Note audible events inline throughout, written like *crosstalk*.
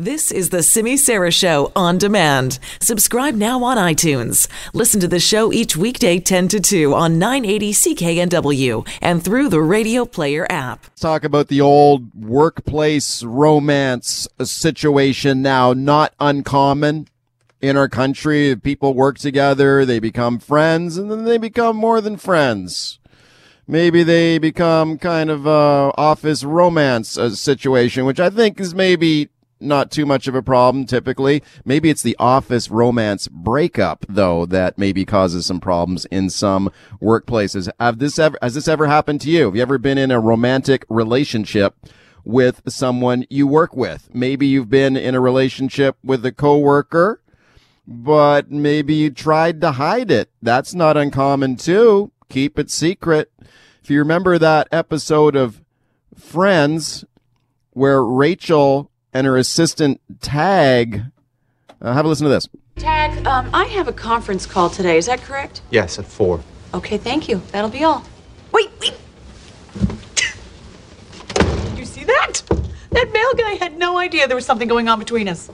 This is the Simi Sara Show on demand. Subscribe now on iTunes. Listen to the show each weekday 10 to 2 on 980 CKNW and through the Radio Player app. Let's talk about the old workplace romance situation now. Not uncommon in our country. People work together, they become friends, and then they become more than friends. Maybe they become kind of a office romance uh, situation, which I think is maybe not too much of a problem typically. Maybe it's the office romance breakup though that maybe causes some problems in some workplaces. Have this ever, has this ever happened to you? Have you ever been in a romantic relationship with someone you work with? Maybe you've been in a relationship with a coworker, but maybe you tried to hide it. That's not uncommon too. Keep it secret. If you remember that episode of Friends where Rachel and her assistant Tag. Uh, have a listen to this. Tag, um, I have a conference call today. Is that correct? Yes, at four. Okay, thank you. That'll be all. Wait, wait. Did you see that? That mail guy had no idea there was something going on between us.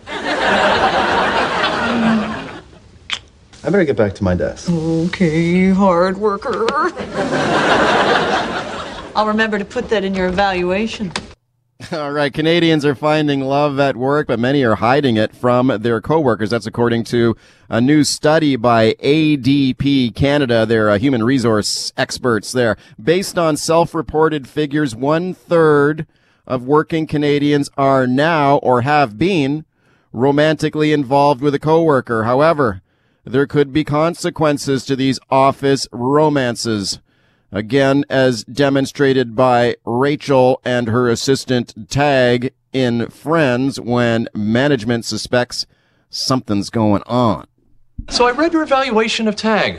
I better get back to my desk. Okay, hard worker. I'll remember to put that in your evaluation. *laughs* All right. Canadians are finding love at work, but many are hiding it from their coworkers. That's according to a new study by ADP Canada. They're uh, human resource experts there. Based on self-reported figures, one third of working Canadians are now or have been romantically involved with a coworker. However, there could be consequences to these office romances. Again, as demonstrated by Rachel and her assistant Tag in Friends when management suspects something's going on. So I read your evaluation of Tag.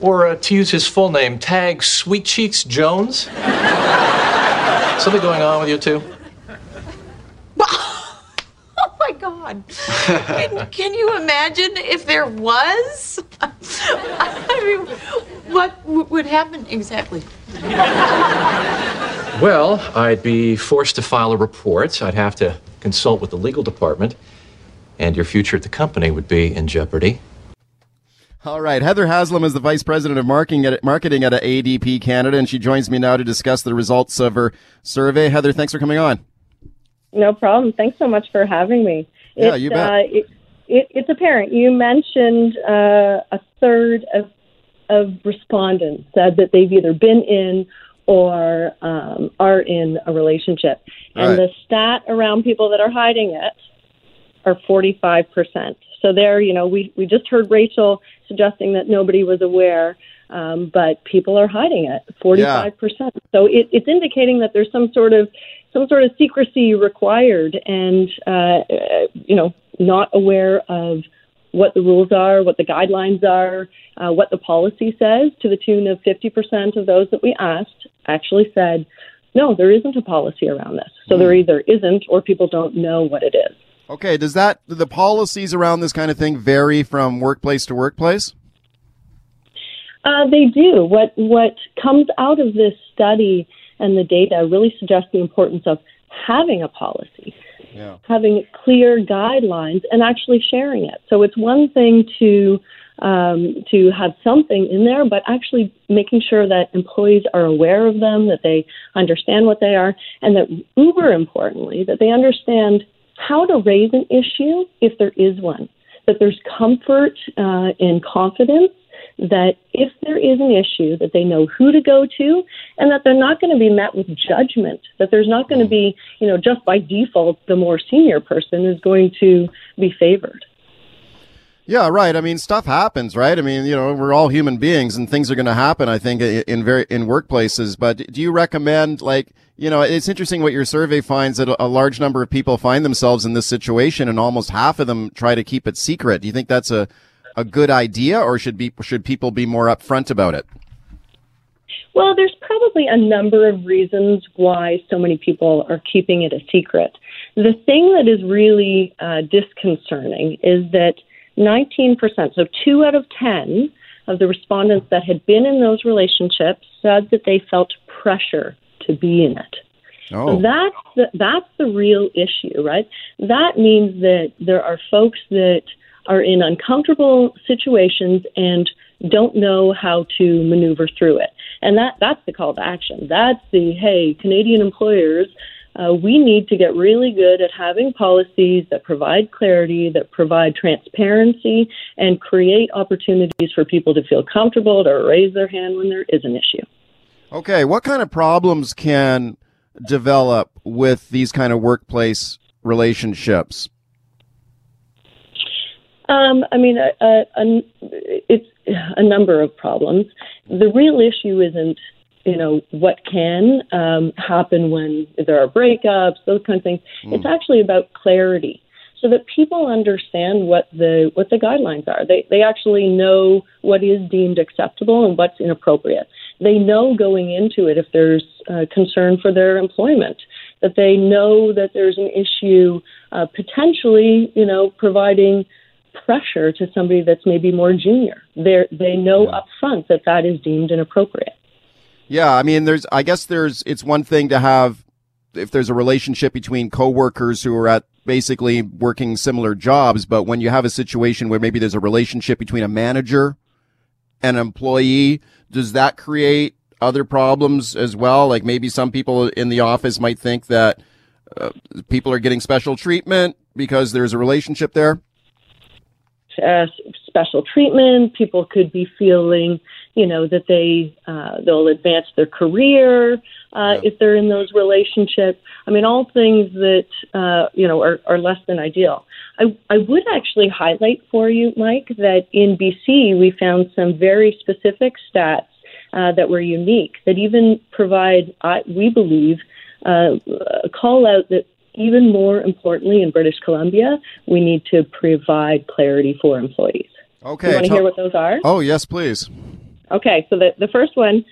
Or uh, to use his full name, Tag Sweet Cheeks Jones. *laughs* Something going on with you two? *laughs* Oh my God. Can, can you imagine if there was? *laughs* I mean, what w- would happen exactly? Well, I'd be forced to file a report. I'd have to consult with the legal department, and your future at the company would be in jeopardy. All right. Heather Haslam is the vice president of marketing at, marketing at ADP Canada, and she joins me now to discuss the results of her survey. Heather, thanks for coming on. No problem. Thanks so much for having me. Yeah, It's, you bet. Uh, it, it, it's apparent. You mentioned uh, a third of of respondents said that they've either been in or um, are in a relationship, and Right. the stat around people that are hiding it are forty five percent. So there, you know, we we just heard Rachel suggesting that nobody was aware. Um, but people are hiding it, forty-five percent. So it, it's indicating that there's some sort of some sort of secrecy required, and uh, you know, not aware of what the rules are, what the guidelines are, uh, what the policy says. To the tune of fifty percent of those that we asked actually said, "No, there isn't a policy around this." So there either isn't, or people don't know what it is. Okay. Does that, do the policies around this kind of thing vary from workplace to workplace? Uh, they do. What what comes out of this study and the data really suggests the importance of having a policy, Yeah. having clear guidelines, and actually sharing it. So it's one thing to um, to have something in there, but actually making sure that employees are aware of them, that they understand what they are, and that uber importantly, that they understand how to raise an issue if there is one. That there's comfort uh, and confidence that if there is an issue, that they know who to go to, and that they're not going to be met with judgment. That there's not going to be, you know, just by default, the more senior person is going to be favored. Yeah, right. I mean, stuff happens, right? I mean, you know, we're all human beings and things are going to happen, I think, in very, in workplaces. But do you recommend, like, you know, it's interesting what your survey finds that a large number of people find themselves in this situation and almost half of them try to keep it secret. Do you think that's a, a good idea or should be, should people be more upfront about it? Well, there's probably a number of reasons why so many people are keeping it a secret. The thing that is really uh, disconcerting is that 19%, so two out of 10 of the respondents that had been in those relationships said that they felt pressure to be in it. Oh. That's the, that's the real issue, right? That means that there are folks that are in uncomfortable situations and don't know how to maneuver through it. And that that's the call to action. That's the hey, Canadian employers, uh, we need to get really good at having policies that provide clarity, that provide transparency, and create opportunities for people to feel comfortable to raise their hand when there is an issue. Okay, what kind of problems can develop with these kind of workplace relationships? Um, I mean, a, a, a, it's a number of problems. The real issue isn't, you know, what can um, happen when there are breakups, those kind of things. Mm. It's actually about clarity, so that people understand what the what the guidelines are. They they actually know what is deemed acceptable and what's inappropriate. They know going into it if there's uh, concern for their employment. That they know that there's an issue, uh, potentially, you know, providing pressure to somebody that's maybe more junior. They they know yeah. up front that that is deemed inappropriate. Yeah, I mean, there's. I guess there's. It's one thing to have if there's a relationship between coworkers who are at basically working similar jobs, but when you have a situation where maybe there's a relationship between a manager and an employee, does that create other problems as well? Like maybe some people in the office might think that uh, people are getting special treatment because there's a relationship there uh, special treatment. People could be feeling, you know, that they uh, they'll advance their career uh, yeah. if they're in those relationships. I mean, all things that uh, you know are, are less than ideal. I, I would actually highlight for you, Mike, that in BC we found some very specific stats uh, that were unique that even provide, uh, we believe, uh, a call out that even more importantly, in British Columbia, we need to provide clarity for employees. Okay. You want to hear what those are? Oh, yes, please. Okay, so the, the first one,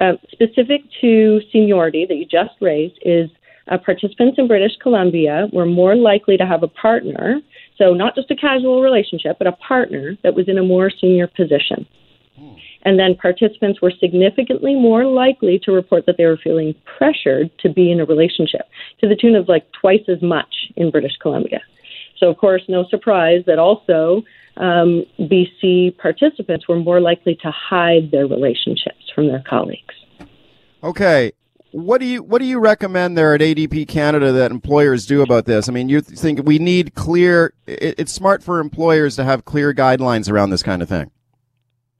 uh, specific to seniority that you just raised, is uh, participants in British Columbia were more likely to have a partner, so not just a casual relationship, but a partner that was in a more senior position. And then participants were significantly more likely to report that they were feeling pressured to be in a relationship to the tune of like twice as much in British Columbia. So, of course, no surprise that also um, BC participants were more likely to hide their relationships from their colleagues. Okay. What do you what do you recommend there at ADP Canada that employers do about this? I mean, you think we need clear. It, it's smart for employers to have clear guidelines around this kind of thing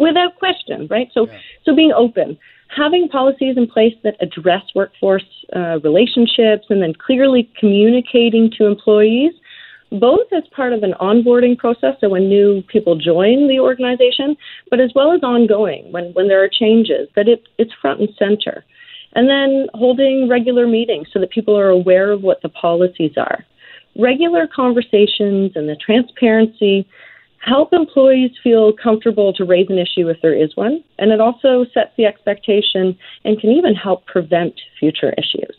without question, right? So, yeah. so being open, having policies in place that address workforce uh, relationships, and then clearly communicating to employees, both as part of an onboarding process, so when new people join the organization, but as well as ongoing when when there are changes, that it, it's front and center. And then holding regular meetings so that people are aware of what the policies are. Regular conversations and the transparency help employees feel comfortable to raise an issue if there is one, and it also sets the expectation and can even help prevent future issues.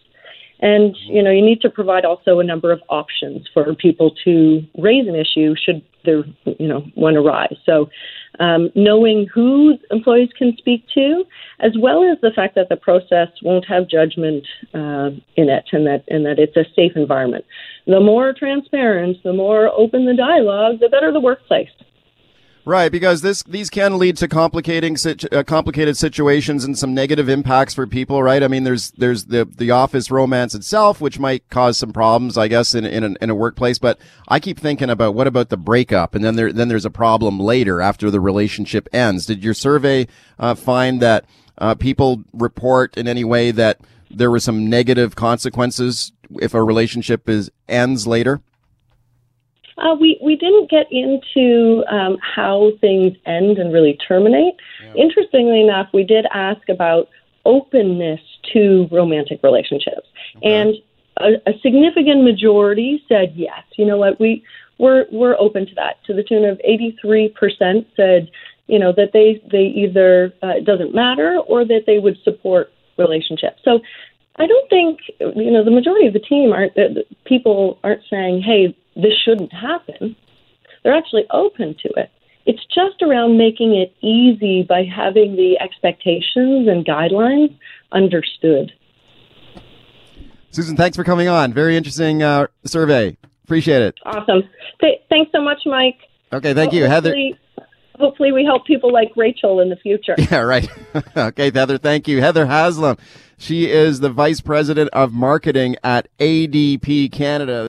And you know, you need to provide also a number of options for people to raise an issue should there you know one arise. So, um, knowing who employees can speak to, as well as the fact that the process won't have judgment uh, in it, and that and that it's a safe environment. The more transparent, the more open the dialogue, the better the workplace. Right, because this these can lead to complicating uh, complicated situations and some negative impacts for people. Right, I mean, there's there's the the office romance itself, which might cause some problems, I guess, in in a, in a workplace. But I keep thinking about what about the breakup, and then there then there's a problem later after the relationship ends. Did your survey uh, find that uh, people report in any way that there were some negative consequences if a relationship is ends later? Uh, we we didn't get into um, how things end and really terminate. Yeah. Interestingly enough, we did ask about openness to romantic relationships, okay. and a, a, significant majority said yes. You know what? We we're we're open to that. To the tune of eighty three percent said, you know, that they they either uh, it doesn't matter or that they would support relationships. So I don't think you know the majority of the team aren't the people aren't saying, "Hey, this shouldn't happen." They're actually open to it. It's just around making it easy by having the expectations and guidelines understood. Susan, thanks for coming on. Very interesting uh, survey. Appreciate it. Awesome. Th- thanks so much, Mike. Okay, thank you, Heather. Hopefully, we help people like Rachel in the future. *laughs* Yeah, right. *laughs* okay, Heather, thank you. Heather Haslam. She is the vice president of marketing at ADP Canada.